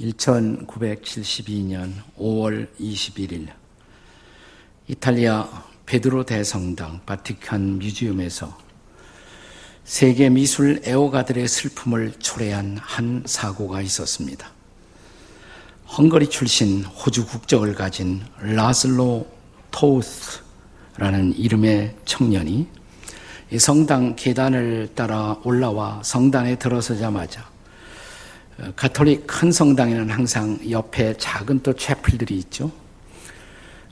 1972년 5월 21일 이탈리아 베드로 대성당 바티칸 뮤지엄에서 세계 미술 애호가들의 슬픔을 초래한 한 사고가 있었습니다. 헝거리 출신 호주 국적을 가진 라슬로 토우스라는 이름의 청년이 성당 계단을 따라 올라와 성당에 들어서자마자 어, 가톨릭 큰 성당에는 항상 옆에 작은 또 채플들이 있죠.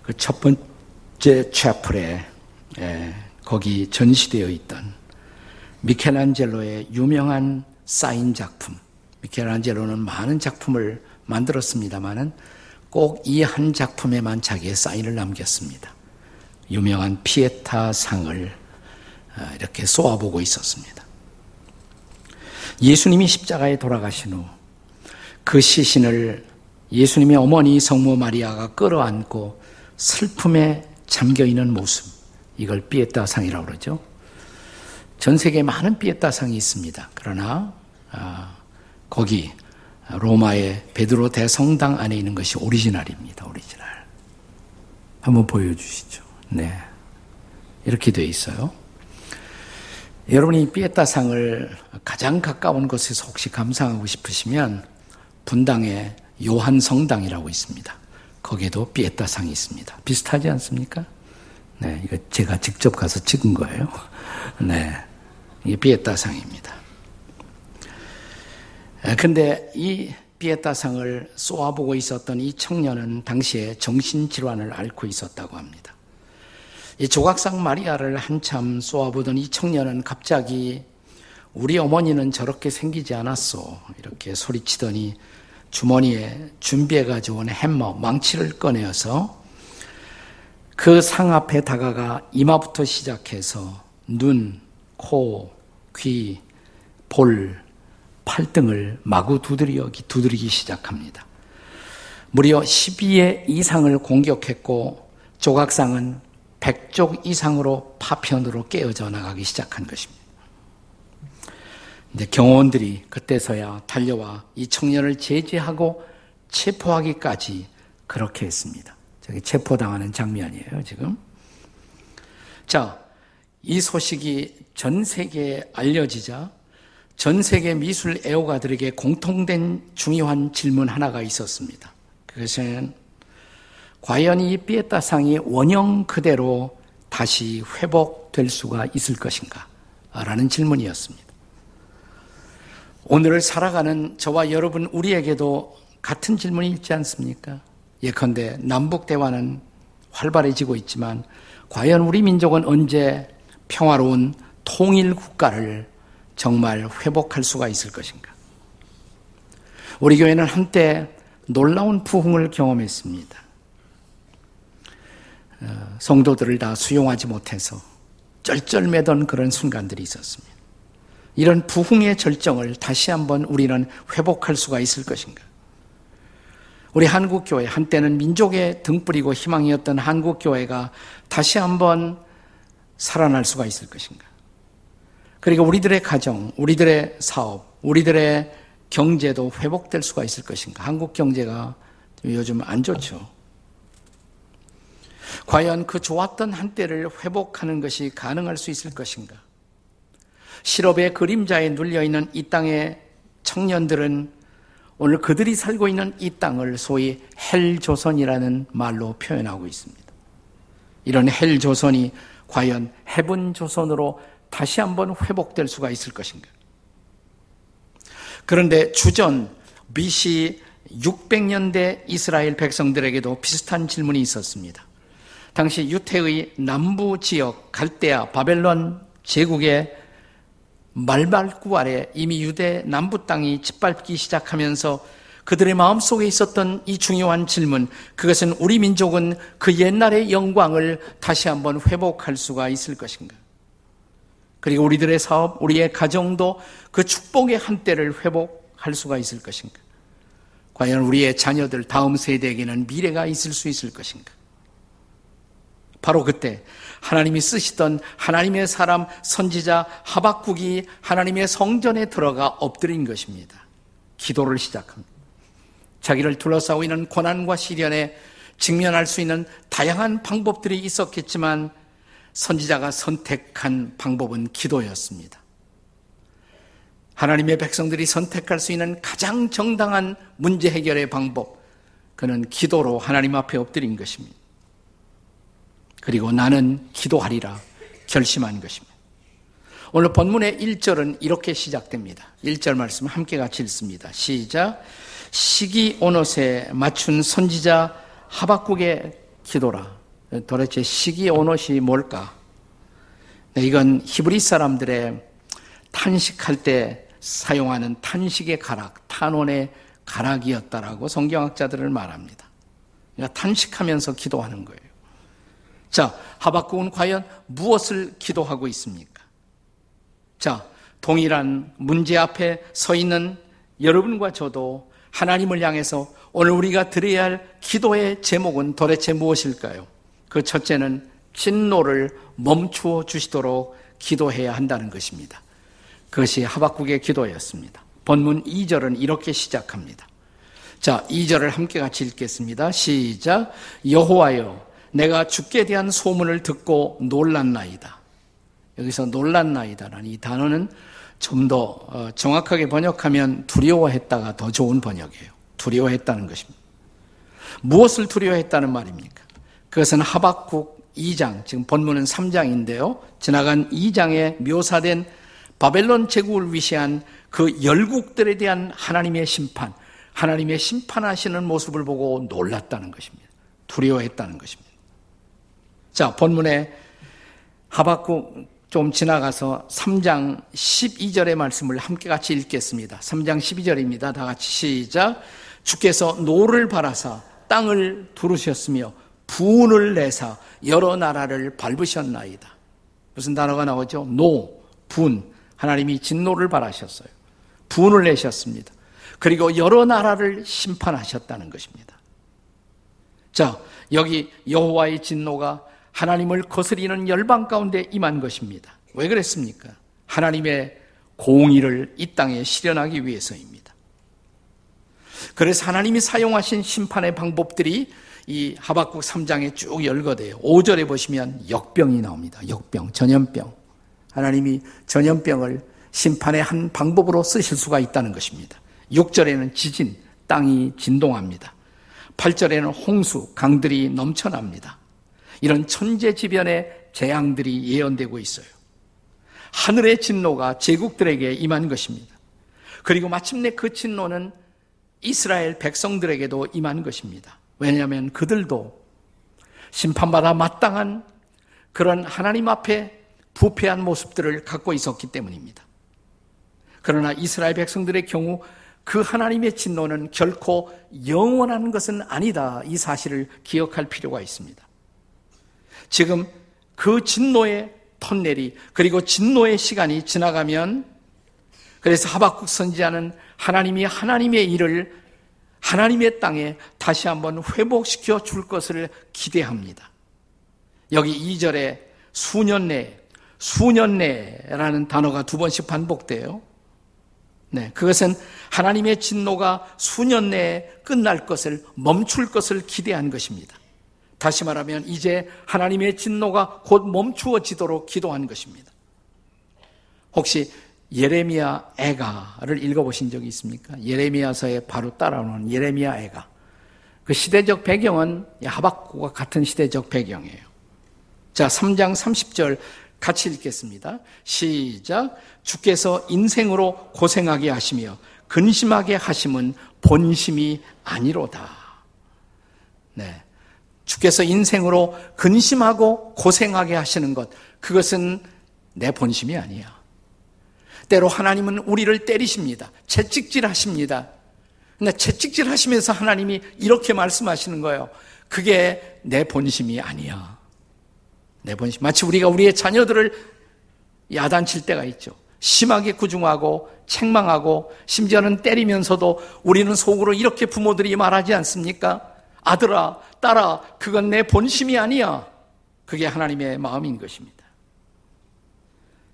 그 첫 번째 채플에 예, 거기 전시되어 있던 미켈란젤로의 유명한 사인 작품. 미켈란젤로는 많은 작품을 만들었습니다만은 꼭 이 한 작품에만 자기의 사인을 남겼습니다. 유명한 피에타 상을 어, 이렇게 쏘아보고 있었습니다. 예수님이 십자가에 돌아가신 후 그 시신을 예수님의 어머니 성모 마리아가 끌어안고 슬픔에 잠겨 있는 모습, 이걸 삐에따상이라고 그러죠. 전 세계에 많은 삐에따상이 있습니다. 그러나 아, 거기 로마의 베드로 대성당 안에 있는 것이 오리지널입니다. 오리지널. 한번 보여주시죠. 네. 이렇게 되어 있어요. 여러분이 피에타상을 가장 가까운 곳에서 혹시 감상하고 싶으시면 분당에 요한 성당이라고 있습니다. 거기에도 피에타상이 있습니다. 비슷하지 않습니까? 네, 이거 제가 직접 가서 찍은 거예요. 네, 이게 피에타상입니다. 근데 이 피에타상을 쏘아보고 있었던 이 청년은 당시에 정신질환을 앓고 있었다고 합니다. 이 조각상 마리아를 한참 쏘아보던 이 청년은 갑자기 우리 어머니는 저렇게 생기지 않았어. 이렇게 소리치더니 주머니에 준비해 가지고 온 햄머, 망치를 꺼내어서 그 상 앞에 다가가 이마부터 시작해서 눈, 코, 귀, 볼, 팔등을 마구 두드려 두드리기 시작합니다. 무려 12회 이상을 공격했고 조각상은 100쪽 이상으로 파편으로 깨어져 나가기 시작한 것입니다. 이제 경호원들이 그때서야 달려와 이 청년을 제지하고 체포하기까지 그렇게 했습니다. 저기 체포당하는 장면이에요, 지금. 자, 이 소식이 전 세계에 알려지자 전 세계 미술 애호가들에게 공통된 중요한 질문 하나가 있었습니다. 그것은 과연 이 피에타 상이 원형 그대로 다시 회복될 수가 있을 것인가? 라는 질문이었습니다. 오늘을 살아가는 저와 여러분 우리에게도 같은 질문이 있지 않습니까? 예컨대 남북 대화는 활발해지고 있지만 과연 우리 민족은 언제 평화로운 통일 국가를 정말 회복할 수가 있을 것인가? 우리 교회는 한때 놀라운 부흥을 경험했습니다. 어, 성도들을 다 수용하지 못해서 쩔쩔매던 그런 순간들이 있었습니다. 이런 부흥의 절정을 다시 한번 우리는 회복할 수가 있을 것인가? 우리 한국 교회, 한때는 민족의 등불이고 희망이었던 한국 교회가 다시 한번 살아날 수가 있을 것인가? 그리고 우리들의 가정, 우리들의 사업, 우리들의 경제도 회복될 수가 있을 것인가? 한국 경제가 요즘 안 좋죠. 과연 그 좋았던 한때를 회복하는 것이 가능할 수 있을 것인가? 실업의 그림자에 눌려있는 이 땅의 청년들은 오늘 그들이 살고 있는 이 땅을 소위 헬조선이라는 말로 표현하고 있습니다. 이런 헬조선이 과연 해븐조선으로 다시 한번 회복될 수가 있을 것인가? 그런데 주전 BC 600년대 이스라엘 백성들에게도 비슷한 질문이 있었습니다. 당시 유태의 남부 지역 갈대아 바벨론 제국의 말발구 아래 이미 유대 남부 땅이 짓밟기 시작하면서 그들의 마음속에 있었던 이 중요한 질문, 그것은 우리 민족은 그 옛날의 영광을 다시 한번 회복할 수가 있을 것인가? 그리고 우리들의 사업, 우리의 가정도 그 축복의 한때를 회복할 수가 있을 것인가? 과연 우리의 자녀들 다음 세대에게는 미래가 있을 수 있을 것인가? 바로 그때 하나님이 쓰시던 하나님의 사람 선지자 하박국이 하나님의 성전에 들어가 엎드린 것입니다. 기도를 시작합니다. 자기를 둘러싸고 있는 고난과 시련에 직면할 수 있는 다양한 방법들이 있었겠지만 선지자가 선택한 방법은 기도였습니다. 하나님의 백성들이 선택할 수 있는 가장 정당한 문제 해결의 방법, 그는 기도로 하나님 앞에 엎드린 것입니다. 그리고 나는 기도하리라 결심한 것입니다. 오늘 본문의 1절은 이렇게 시작됩니다. 1절 말씀 함께 같이 읽습니다. 시작. 시기 오롯에 맞춘 선지자 하박국의 기도라. 도대체 시기 오롯이 뭘까? 네, 이건 히브리 사람들의 탄식할 때 사용하는 탄식의 가락, 탄원의 가락이었다라고 성경학자들을 말합니다. 그러니까 탄식하면서 기도하는 거예요. 자, 하박국은 과연 무엇을 기도하고 있습니까? 자, 동일한 문제 앞에 서 있는 여러분과 저도 하나님을 향해서 오늘 우리가 드려야 할 기도의 제목은 도대체 무엇일까요? 그 첫째는 진노를 멈추어 주시도록 기도해야 한다는 것입니다. 그것이 하박국의 기도였습니다. 본문 2절은 이렇게 시작합니다. 자, 2절을 함께 같이 읽겠습니다. 시작. 여호와여 내가 죽게 대한 소문을 듣고 놀랐나이다. 여기서 놀랐나이다라는 이 단어는 좀더 어, 정확하게 번역하면 두려워했다가 더 좋은 번역이에요. 두려워했다는 것입니다. 무엇을 두려워했다는 말입니까? 그것은 하박국 2장, 지금 본문은 3장인데요. 지나간 2장에 묘사된 바벨론 제국을 위시한 그 열국들에 대한 하나님의 심판, 하나님의 심판하시는 모습을 보고 놀랐다는 것입니다. 두려워했다는 것입니다. 자, 본문에 하박국 좀 지나가서 3장 12절의 말씀을 함께 같이 읽겠습니다. 3장 12절입니다. 다 같이 시작. 주께서 노를 바라사 땅을 두르셨으며 분을 내사 여러 나라를 밟으셨나이다. 무슨 단어가 나오죠? 노, 분. 하나님이 진노를 바라셨어요. 분을 내셨습니다. 그리고 여러 나라를 심판하셨다는 것입니다. 자, 여기 여호와의 진노가 하나님을 거스리는 열방 가운데 임한 것입니다. 왜 그랬습니까? 하나님의 공의를 이 땅에 실현하기 위해서입니다. 그래서 하나님이 사용하신 심판의 방법들이 이 하박국 3장에 쭉 열거돼요. 5절에 보시면 역병이 나옵니다. 역병, 전염병. 하나님이 전염병을 심판의 한 방법으로 쓰실 수가 있다는 것입니다. 6절에는 지진, 땅이 진동합니다. 8절에는 홍수, 강들이 넘쳐납니다. 이런 천재지변의 재앙들이 예언되고 있어요. 하늘의 진노가 제국들에게 임한 것입니다. 그리고 마침내 그 진노는 이스라엘 백성들에게도 임한 것입니다. 왜냐하면 그들도 심판받아 마땅한 그런 하나님 앞에 부패한 모습들을 갖고 있었기 때문입니다. 그러나 이스라엘 백성들의 경우 그 하나님의 진노는 결코 영원한 것은 아니다. 이 사실을 기억할 필요가 있습니다. 지금 그 진노의 턴넬이 그리고 진노의 시간이 지나가면 그래서 하박국 선지자는 하나님이 하나님의 일을 하나님의 땅에 다시 한번 회복시켜 줄 것을 기대합니다. 여기 2절에 수년 내, 수년 내라는 단어가 두 번씩 반복돼요. 네, 그것은 하나님의 진노가 수년 내에 끝날 것을 멈출 것을 기대한 것입니다. 다시 말하면 이제 하나님의 진노가 곧 멈추어지도록 기도한 것입니다. 혹시 예레미야 애가를 읽어보신 적이 있습니까? 예레미야서에 바로 따라오는 예레미야 애가. 그 시대적 배경은 하박국과 같은 시대적 배경이에요. 자, 3장 30절 같이 읽겠습니다. 시작. 주께서 인생으로 고생하게 하시며 근심하게 하심은 본심이 아니로다. 네. 주께서 인생으로 근심하고 고생하게 하시는 것, 그것은 내 본심이 아니야. 때로 하나님은 우리를 때리십니다. 채찍질 하십니다. 근데 채찍질 하시면서 하나님이 이렇게 말씀하시는 거예요. 그게 내 본심이 아니야. 내 본심. 마치 우리가 우리의 자녀들을 야단칠 때가 있죠. 심하게 구중하고 책망하고 심지어는 때리면서도 우리는 속으로 이렇게 부모들이 말하지 않습니까? 아들아, 딸아, 그건 내 본심이 아니야. 그게 하나님의 마음인 것입니다.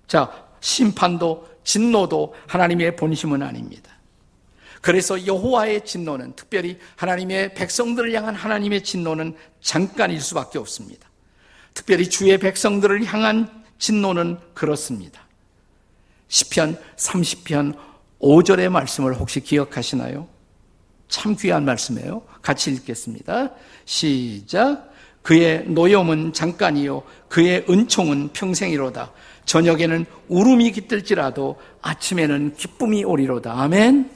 자, 심판도 진노도 하나님의 본심은 아닙니다. 그래서 여호와의 진노는 특별히 하나님의 백성들을 향한 하나님의 진노는 잠깐일 수밖에 없습니다. 특별히 주의 백성들을 향한 진노는 그렇습니다. 시편 30편 5절의 말씀을 혹시 기억하시나요? 참 귀한 말씀이에요. 같이 읽겠습니다. 시작. 그의 노염은 잠깐이요. 그의 은총은 평생이로다. 저녁에는 울음이 깃들지라도 아침에는 기쁨이 오리로다. 아멘.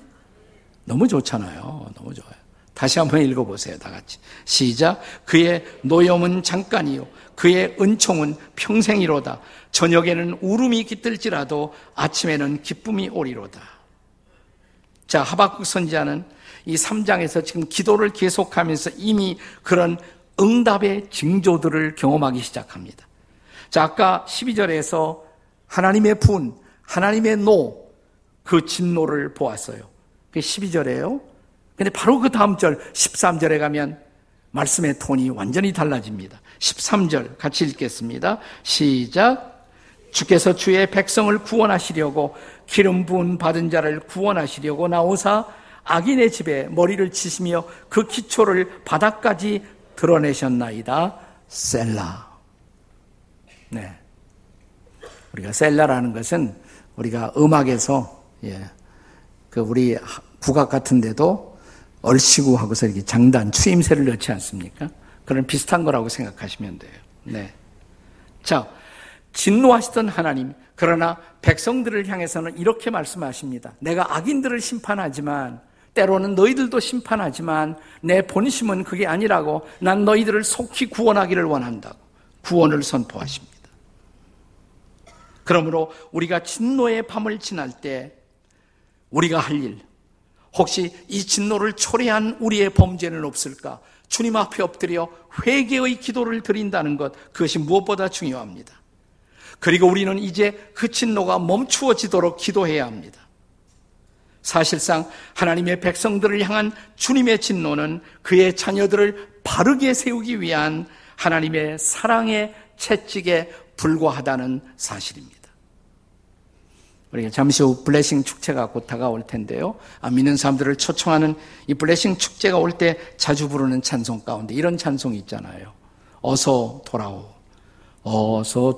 너무 좋잖아요. 너무 좋아요. 다시 한번 읽어보세요. 다 같이. 시작. 그의 노염은 잠깐이요. 그의 은총은 평생이로다. 저녁에는 울음이 깃들지라도 아침에는 기쁨이 오리로다. 자, 하박국 선지자는 이 3장에서 지금 기도를 계속하면서 이미 그런 응답의 징조들을 경험하기 시작합니다. 자, 아까 12절에서 하나님의 분, 하나님의 노, 그 진노를 보았어요. 그게 12절이에요. 근데 바로 그 다음 절, 13절에 가면 말씀의 톤이 완전히 달라집니다. 13절 같이 읽겠습니다. 시작. 주께서 주의 백성을 구원하시려고 기름 부은 받은 자를 구원하시려고 나오사 악인의 집에 머리를 치시며 그 기초를 바닥까지 드러내셨나이다. 셀라. 네. 우리가 셀라라는 것은 우리가 음악에서 예. 그 우리 국악 같은 데도 얼씨구 하고서 이렇게 장단 추임새를 넣지 않습니까? 그런 비슷한 거라고 생각하시면 돼요. 네. 자, 진노하시던 하나님, 그러나 백성들을 향해서는 이렇게 말씀하십니다. 내가 악인들을 심판하지만 때로는 너희들도 심판하지만 내 본심은 그게 아니라고 난 너희들을 속히 구원하기를 원한다고 구원을 선포하십니다. 그러므로 우리가 진노의 밤을 지날 때 우리가 할 일, 혹시 이 진노를 초래한 우리의 범죄는 없을까? 주님 앞에 엎드려 회개의 기도를 드린다는 것, 그것이 무엇보다 중요합니다. 그리고 우리는 이제 그 진노가 멈추어지도록 기도해야 합니다. 사실상 하나님의 백성들을 향한 주님의 진노는 그의 자녀들을 바르게 세우기 위한 하나님의 사랑의 채찍에 불과하다는 사실입니다. 우리가 잠시 후 블레싱 축제가 곧 다가올 텐데요. 아, 믿는 사람들을 초청하는 이 블레싱 축제가 올 때 자주 부르는 찬송 가운데 이런 찬송이 있잖아요. 어서 돌아오. 어서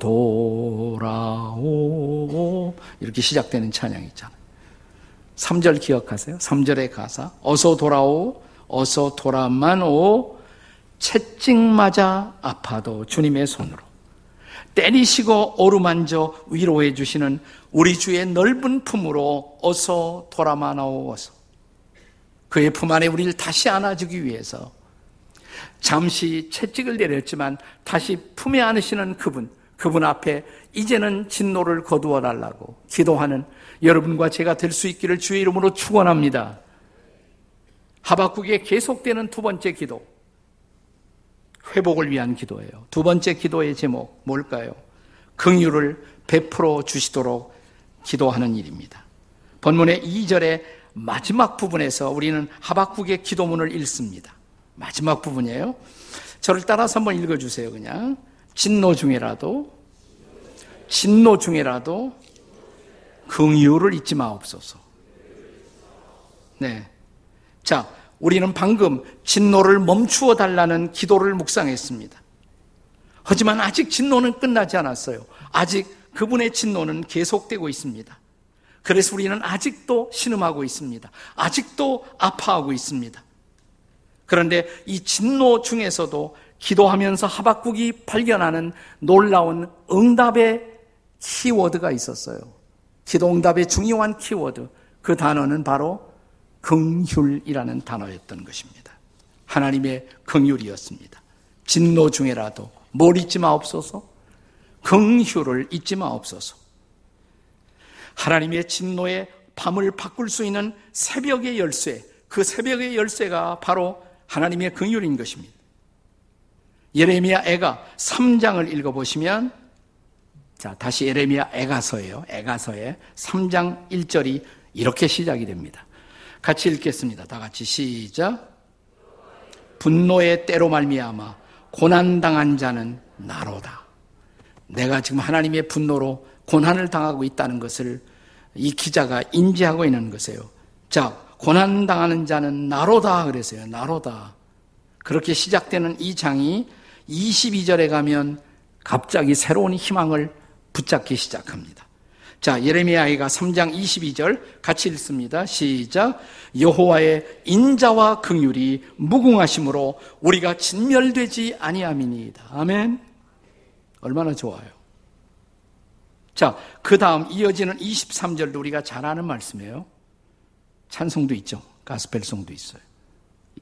돌아오. 이렇게 시작되는 찬양이 있잖아요. 3절 기억하세요? 3절의 가사. 어서 돌아오. 어서 돌아만 오. 채찍 맞아 아파도 주님의 손으로. 때리시고 오르만져 위로해 주시는 우리 주의 넓은 품으로 어서 돌아마나오어서 그의 품 안에 우리를 다시 안아주기 위해서 잠시 채찍을 내렸지만 다시 품에 안으시는 그분, 그분 앞에 이제는 진노를 거두어 달라고 기도하는 여러분과 제가 될 수 있기를 주의 이름으로 축원합니다. 하박국의 계속되는 두 번째 기도. 회복을 위한 기도예요. 두 번째 기도의 제목 뭘까요? 긍휼을 베풀어 주시도록 기도하는 일입니다. 본문의 2절의 마지막 부분에서 우리는 하박국의 기도문을 읽습니다. 마지막 부분이에요. 저를 따라서 한번 읽어 주세요, 그냥. 진노 중에라도 진노 중에라도 긍휼을 잊지 마옵소서. 네. 자, 우리는 방금 진노를 멈추어 달라는 기도를 묵상했습니다. 하지만 아직 진노는 끝나지 않았어요. 아직 그분의 진노는 계속되고 있습니다. 그래서 우리는 아직도 신음하고 있습니다. 아직도 아파하고 있습니다. 그런데 이 진노 중에서도 기도하면서 하박국이 발견하는 놀라운 응답의 키워드가 있었어요. 기도 응답의 중요한 키워드. 그 단어는 바로 긍휼이라는 단어였던 것입니다. 하나님의 긍휼이었습니다. 진노 중에라도 뭘 잊지 마옵소서? 긍휼을 잊지 마옵소서. 하나님의 진노의 밤을 바꿀 수 있는 새벽의 열쇠, 그 새벽의 열쇠가 바로 하나님의 긍휼인 것입니다. 예레미야 애가 3장을 읽어보시면 자, 다시 예레미야 애가서예요. 애가서의 3장 1절이 이렇게 시작이 됩니다. 같이 읽겠습니다. 다 같이 시작. 분노의 때로 말미암아 고난 당한 자는 나로다. 내가 지금 하나님의 분노로 고난을 당하고 있다는 것을 이 기자가 인지하고 있는 것이에요. 자, 고난 당하는 자는 나로다 그랬어요. 나로다. 그렇게 시작되는 이 장이 22절에 가면 갑자기 새로운 희망을 붙잡기 시작합니다. 자, 예레미야가 3장 22절 같이 읽습니다. 시작. 여호와의 인자와 긍휼이 무궁하심으로 우리가 진멸되지 아니함이니이다. 아멘. 얼마나 좋아요. 자, 그 다음 이어지는 23절도 우리가 잘 아는 말씀이에요. 찬송도 있죠. 가스펠송도 있어요.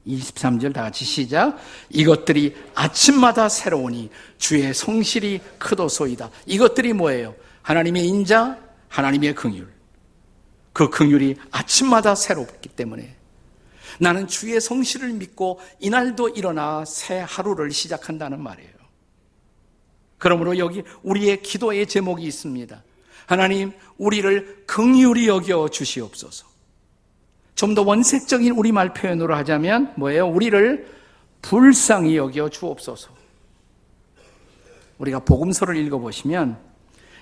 23절 다 같이 시작. 이것들이 아침마다 새로우니 주의 성실이 크도소이다. 이것들이 뭐예요? 하나님의 인자, 하나님의 긍휼. 그 긍휼이 아침마다 새롭기 때문에 나는 주의 성실을 믿고 이날도 일어나 새 하루를 시작한다는 말이에요. 그러므로 여기 우리의 기도의 제목이 있습니다. 하나님, 우리를 긍휼히 여겨 주시옵소서. 좀 더 원색적인 우리말 표현으로 하자면 뭐예요? 우리를 불쌍히 여겨 주옵소서. 우리가 복음서를 읽어보시면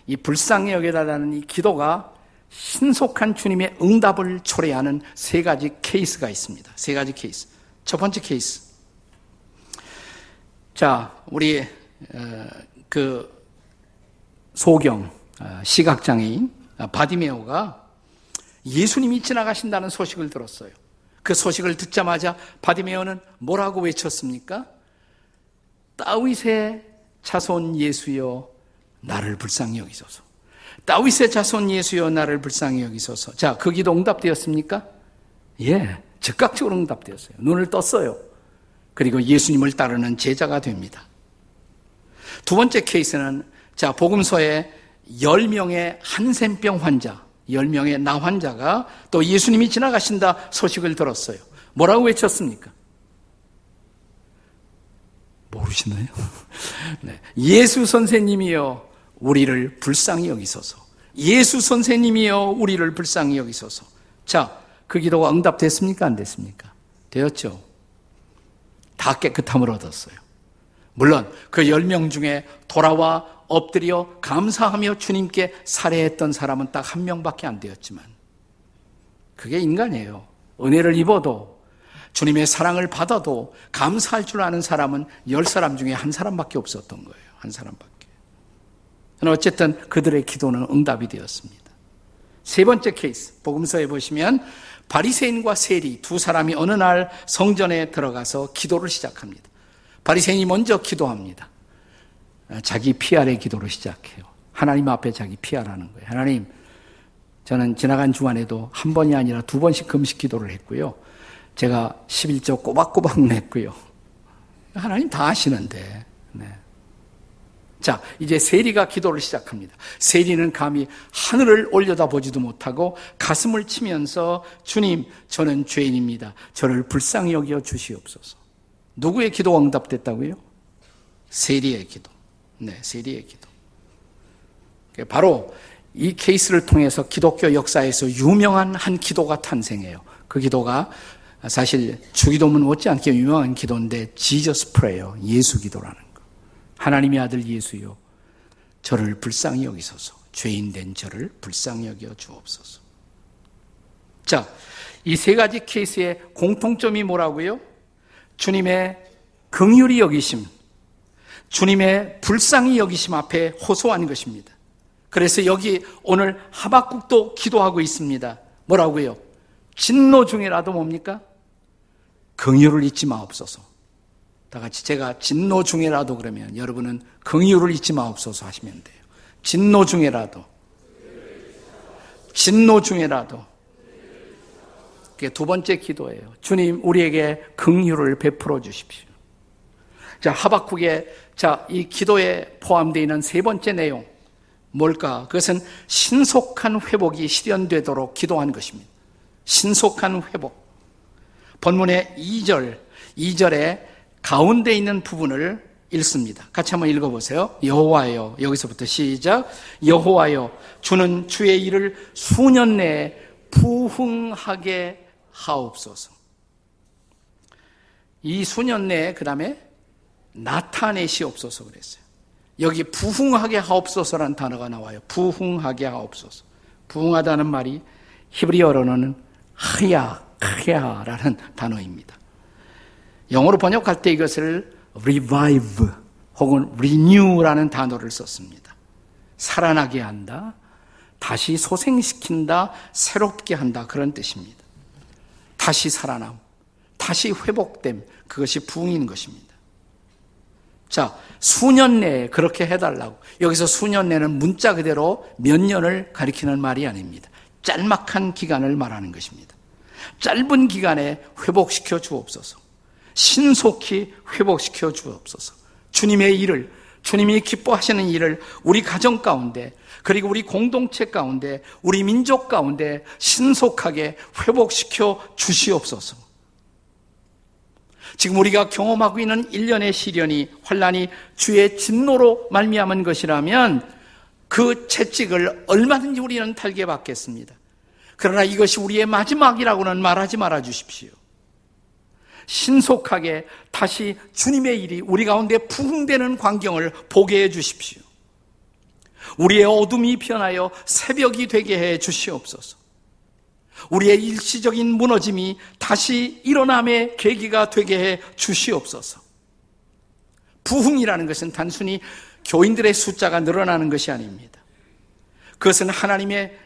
이 불쌍히 여겨달라는 이 기도가 신속한 주님의 응답을 초래하는 세 가지 케이스가 있습니다. 세 가지 케이스. 첫 번째 케이스. 자, 우리 어, 그 소경 어, 시각장애인 어, 바디메오가 예수님이 지나가신다는 소식을 들었어요. 그 소식을 듣자마자 바디메오는 뭐라고 외쳤습니까? 다윗의 자손 예수여 나를 불쌍히 여기소서. 다윗의 자손 예수여 나를 불쌍히 여기소서. 자, 그 기도 응답되었습니까? 예, 즉각적으로 응답되었어요. 눈을 떴어요. 그리고 예수님을 따르는 제자가 됩니다. 두 번째 케이스는 자, 복음서에 10명의 한센병 환자, 10명의 나 환자가 또 예수님이 지나가신다 소식을 들었어요. 뭐라고 외쳤습니까? 모르시나요? 네. 예수 선생님이요. 우리를 불쌍히 여기소서. 예수 선생님이여 우리를 불쌍히 여기소서. 자, 그 기도가 응답됐습니까? 안 됐습니까? 되었죠. 다 깨끗함을 얻었어요. 물론 그 10명 중에 돌아와 엎드려 감사하며 주님께 살해했던 사람은 딱 한 명밖에 안 되었지만 그게 인간이에요. 은혜를 입어도 주님의 사랑을 받아도 감사할 줄 아는 사람은 열 사람 중에 한 사람밖에 없었던 거예요. 한 사람밖에. 어쨌든 그들의 기도는 응답이 되었습니다. 세 번째 케이스, 복음서에 보시면 바리새인과 세리 두 사람이 어느 날 성전에 들어가서 기도를 시작합니다. 바리새인이 먼저 기도합니다. 자기 피할의 기도를 시작해요. 하나님 앞에 자기 피할하는 거예요. 하나님, 저는 지나간 주간에도 한 번이 아니라 두 번씩 금식 기도를 했고요. 제가 11조 꼬박꼬박 냈고요. 하나님 다 아시는데. 네. 자, 이제 세리가 기도를 시작합니다. 세리는 감히 하늘을 올려다 보지도 못하고 가슴을 치면서 주님, 저는 죄인입니다. 저를 불쌍히 여겨 주시옵소서. 누구의 기도가 응답됐다고요? 세리의 기도. 네, 세리의 기도. 바로 이 케이스를 통해서 기독교 역사에서 유명한 한 기도가 탄생해요. 그 기도가 사실 주기도문 못지않게 유명한 기도인데 지저스 프레요 예수 기도라는 하나님의 아들 예수요. 저를 불쌍히 여기소서. 죄인 된 저를 불쌍히 여겨 주옵소서. 자, 이 세 가지 케이스의 공통점이 뭐라고요? 주님의 긍휼히 여기심, 주님의 불쌍히 여기심 앞에 호소한 것입니다. 그래서 여기 오늘 하박국도 기도하고 있습니다. 뭐라고요? 진노 중에라도 뭡니까? 긍휼을 잊지 마옵소서. 다 같이 제가 진노 중에라도 그러면 여러분은 긍휼을 잊지 마옵소서 하시면 돼요. 진노 중에라도 진노 중에라도 그게 두 번째 기도예요. 주님 우리에게 긍휼을 베풀어 주십시오. 자 하박국의 자 이 기도에 포함되어 있는 세 번째 내용 뭘까? 그것은 신속한 회복이 실현되도록 기도한 것입니다. 신속한 회복. 본문의 2절, 2절에 가운데 있는 부분을 읽습니다. 같이 한번 읽어보세요. 여호와여 여기서부터 시작. 여호와여 주는 주의 일을 수년 내에 부흥하게 하옵소서. 이 수년 내에 그 다음에 나타내시옵소서 그랬어요. 여기 부흥하게 하옵소서라는 단어가 나와요. 부흥하게 하옵소서. 부흥하다는 말이 히브리어로는 하야, 하야라는 단어입니다. 영어로 번역할 때 이것을 revive 혹은 renew라는 단어를 썼습니다. 살아나게 한다, 다시 소생시킨다, 새롭게 한다 그런 뜻입니다. 다시 살아남, 다시 회복됨 그것이 부흥인 것입니다. 자, 수년 내에 그렇게 해달라고. 여기서 수년 내는 문자 그대로 몇 년을 가리키는 말이 아닙니다. 짤막한 기간을 말하는 것입니다. 짧은 기간에 회복시켜 주옵소서. 신속히 회복시켜 주옵소서. 주님의 일을, 주님이 기뻐하시는 일을 우리 가정 가운데, 그리고 우리 공동체 가운데, 우리 민족 가운데 신속하게 회복시켜 주시옵소서. 지금 우리가 경험하고 있는 일련의 시련이 환란이 주의 진노로 말미암은 것이라면 그 채찍을 얼마든지 우리는 달게 받겠습니다. 그러나 이것이 우리의 마지막이라고는 말하지 말아 주십시오. 신속하게 다시 주님의 일이 우리 가운데 부흥되는 광경을 보게 해 주십시오. 우리의 어둠이 변하여 새벽이 되게 해 주시옵소서. 우리의 일시적인 무너짐이 다시 일어남의 계기가 되게 해 주시옵소서. 부흥이라는 것은 단순히 교인들의 숫자가 늘어나는 것이 아닙니다. 그것은 하나님의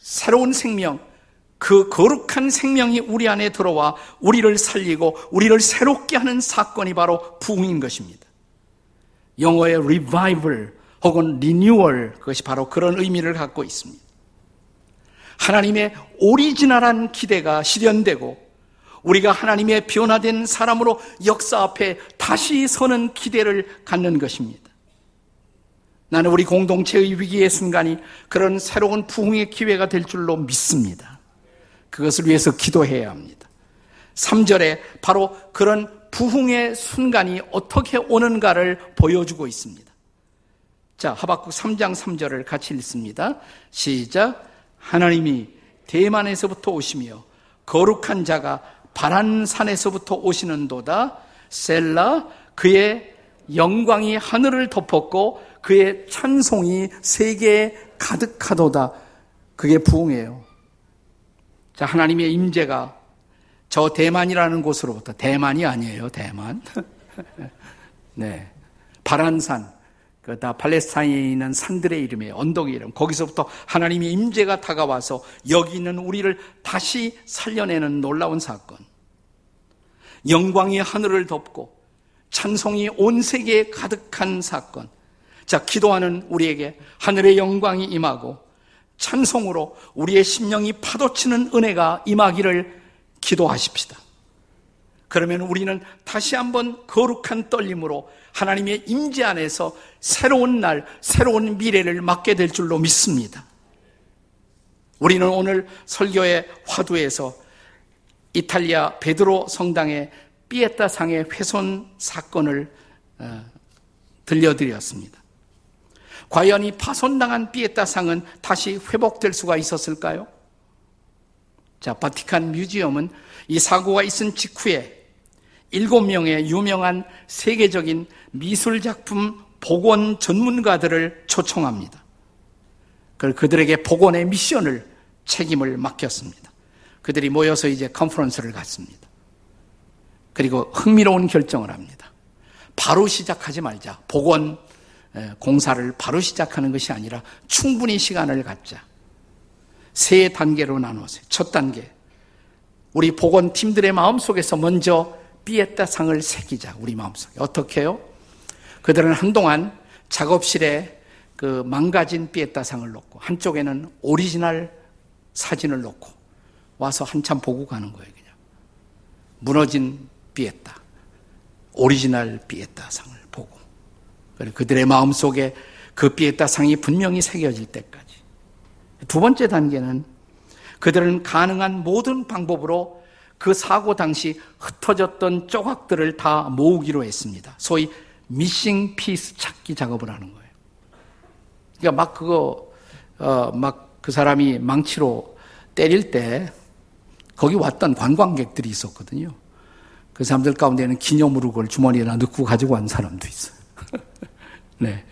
새로운 생명, 그 거룩한 생명이 우리 안에 들어와 우리를 살리고 우리를 새롭게 하는 사건이 바로 부흥인 것입니다. 영어의 revival 혹은 renewal 그것이 바로 그런 의미를 갖고 있습니다. 하나님의 오리지널한 기대가 실현되고 우리가 하나님의 변화된 사람으로 역사 앞에 다시 서는 기대를 갖는 것입니다. 나는 우리 공동체의 위기의 순간이 그런 새로운 부흥의 기회가 될 줄로 믿습니다. 그것을 위해서 기도해야 합니다. 3절에 바로 그런 부흥의 순간이 어떻게 오는가를 보여주고 있습니다. 자, 하박국 3장 3절을 같이 읽습니다. 시작. 하나님이 대만에서부터 오시며 거룩한 자가 바란 산에서부터 오시는도다. 셀라 그의 영광이 하늘을 덮었고 그의 찬송이 세계에 가득하도다. 그게 부흥이에요. 자, 하나님의 임재가 저 대만이라는 곳으로부터 대만이 아니에요. 대만. 네. 바란산 그다 팔레스타인에 있는 산들의 이름에 언덕의 이름 거기서부터 하나님의 임재가 다가와서 여기 있는 우리를 다시 살려내는 놀라운 사건. 영광이 하늘을 덮고 찬송이 온 세계에 가득한 사건. 자, 기도하는 우리에게 하늘의 영광이 임하고 찬송으로 우리의 심령이 파도치는 은혜가 임하기를 기도하십시다. 그러면 우리는 다시 한번 거룩한 떨림으로 하나님의 임재 안에서 새로운 날, 새로운 미래를 맞게 될 줄로 믿습니다. 우리는 오늘 설교의 화두에서 이탈리아 베드로 성당의 피에타 상의 훼손 사건을 어, 들려드렸습니다. 과연 이 파손당한 피에타 상은 다시 회복될 수가 있었을까요? 자, 바티칸 뮤지엄은 이 사고가 있은 직후에 일곱 명의 유명한 세계적인 미술 작품 복원 전문가들을 초청합니다. 그들에게 복원의 미션을 책임을 맡겼습니다. 그들이 모여서 이제 컨퍼런스를 갖습니다. 그리고 흥미로운 결정을 합니다. 바로 시작하지 말자. 복원 공사를 바로 시작하는 것이 아니라 충분히 시간을 갖자. 세 단계로 나누었어요. 첫 단계. 우리 복원 팀들의 마음 속에서 먼저 삐에따 상을 새기자 우리 마음속에. 어떻게 해요? 그들은 한동안 작업실에 그 망가진 삐에따 상을 놓고 한쪽에는 오리지널 사진을 놓고 와서 한참 보고 가는 거예요 그냥. 무너진 삐에따 오리지널 삐에따 상을 보고. 그들의 마음 속에 그 삐에따 상이 분명히 새겨질 때까지. 두 번째 단계는 그들은 가능한 모든 방법으로 그 사고 당시 흩어졌던 조각들을 다 모으기로 했습니다. 소위 미싱 피스 찾기 작업을 하는 거예요. 그러니까 막 그거 어, 막 그 사람이 망치로 때릴 때 거기 왔던 관광객들이 있었거든요. 그 사람들 가운데는 기념으로 그걸 주머니에 넣고 가지고 간 사람도 있어요. 네.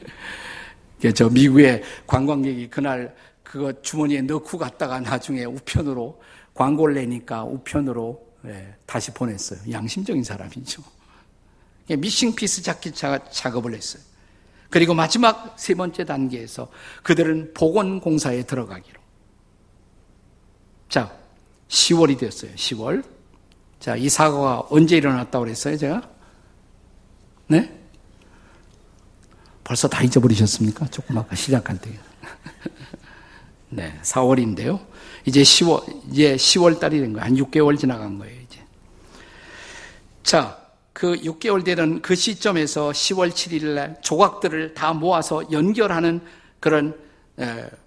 저 미국의 관광객이 그날 그거 주머니에 넣고 갔다가 나중에 우편으로 광고를 내니까 우편으로 예, 다시 보냈어요. 양심적인 사람이죠. 예, 미싱 피스 잡기 작업을 했어요. 그리고 마지막 세 번째 단계에서 그들은 보건공사에 들어가기로. 자, 10월이 됐어요. 10월. 자, 이 사고가 언제 일어났다고 그랬어요, 제가? 네? 벌써 다 잊어버리셨습니까? 조금 아까 시작할 때. 네, 4월인데요. 이제 10월, 이제 10월 달이 된 거예요. 한 6개월 지나간 거예요, 이제. 자, 그 6개월 되는 그 시점에서 10월 7일 날 조각들을 다 모아서 연결하는 그런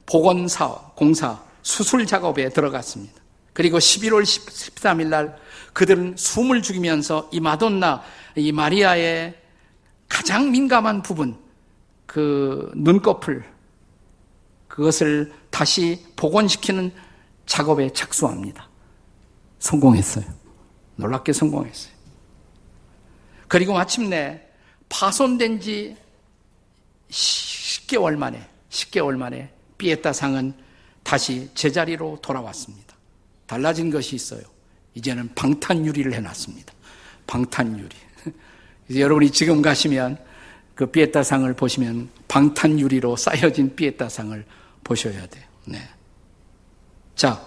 보건사, 공사, 수술 작업에 들어갔습니다. 그리고 11월 13일 날 그들은 숨을 죽이면서 이 마돈나, 이 마리아의 가장 민감한 부분, 그 눈꺼풀, 그것을 다시 복원시키는 작업에 착수합니다. 성공했어요. 놀랍게 성공했어요. 그리고 마침내 파손된 지 10개월 만에, 10개월 만에 피에타상은 다시 제자리로 돌아왔습니다. 달라진 것이 있어요. 이제는 방탄유리를 해놨습니다. 방탄유리. 여러분이 지금 가시면 그 피에타상을 보시면 방탄유리로 쌓여진 피에타상을 보셔야 돼요. 네. 자,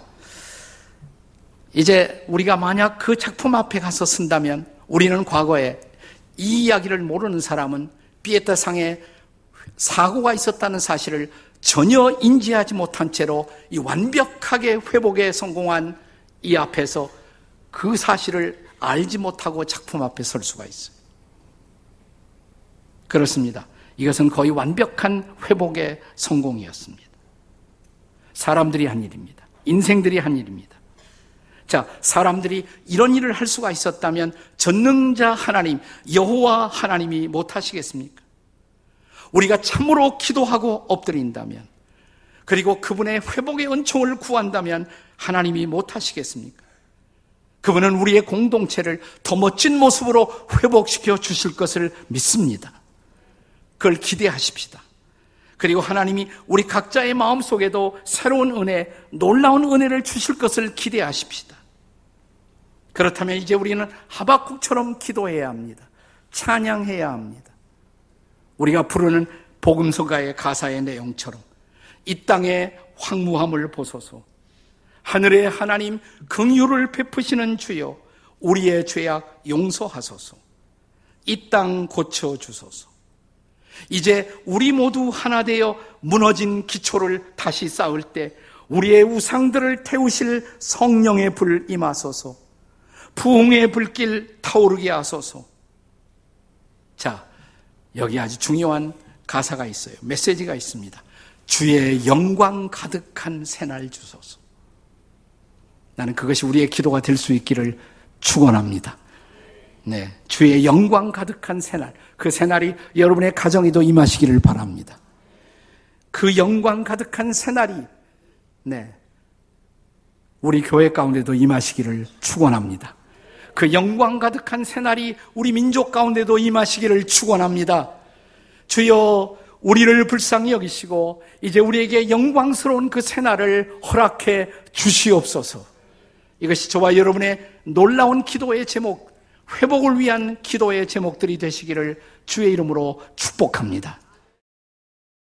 이제 우리가 만약 그 작품 앞에 가서 쓴다면 우리는 과거에 이 이야기를 모르는 사람은 피에타상에 사고가 있었다는 사실을 전혀 인지하지 못한 채로 이 완벽하게 회복에 성공한 이 앞에서 그 사실을 알지 못하고 작품 앞에 설 수가 있어요. 그렇습니다. 이것은 거의 완벽한 회복의 성공이었습니다. 사람들이 한 일입니다. 인생들이 한 일입니다. 자, 사람들이 이런 일을 할 수가 있었다면 전능자 하나님, 여호와 하나님이 못 하시겠습니까? 우리가 참으로 기도하고 엎드린다면 그리고 그분의 회복의 은총을 구한다면 하나님이 못 하시겠습니까? 그분은 우리의 공동체를 더 멋진 모습으로 회복시켜 주실 것을 믿습니다. 그걸 기대하십시다. 그리고 하나님이 우리 각자의 마음 속에도 새로운 은혜, 놀라운 은혜를 주실 것을 기대하십시다. 그렇다면 이제 우리는 하박국처럼 기도해야 합니다. 찬양해야 합니다. 우리가 부르는 복음서가의 가사의 내용처럼 이 땅의 황무함을 보소서. 하늘의 하나님 긍휼을 베푸시는 주여 우리의 죄악 용서하소서. 이 땅 고쳐 주소서. 이제 우리 모두 하나 되어 무너진 기초를 다시 쌓을 때 우리의 우상들을 태우실 성령의 불 임하소서. 부흥의 불길 타오르게 하소서. 자, 여기 아주 중요한 가사가 있어요. 메시지가 있습니다. 주의 영광 가득한 새날 주소서. 나는 그것이 우리의 기도가 될 수 있기를 축원합니다. 네, 주의 영광 가득한 새날, 그 새날이 여러분의 가정에도 임하시기를 바랍니다. 그 영광 가득한 새날이 네, 우리 교회 가운데도 임하시기를 축원합니다. 그 영광 가득한 새날이 우리 민족 가운데도 임하시기를 축원합니다. 주여 우리를 불쌍히 여기시고 이제 우리에게 영광스러운 그 새날을 허락해 주시옵소서. 이것이 저와 여러분의 놀라운 기도의 제목, 회복을 위한 기도의 제목들이 되시기를 주의 이름으로 축복합니다.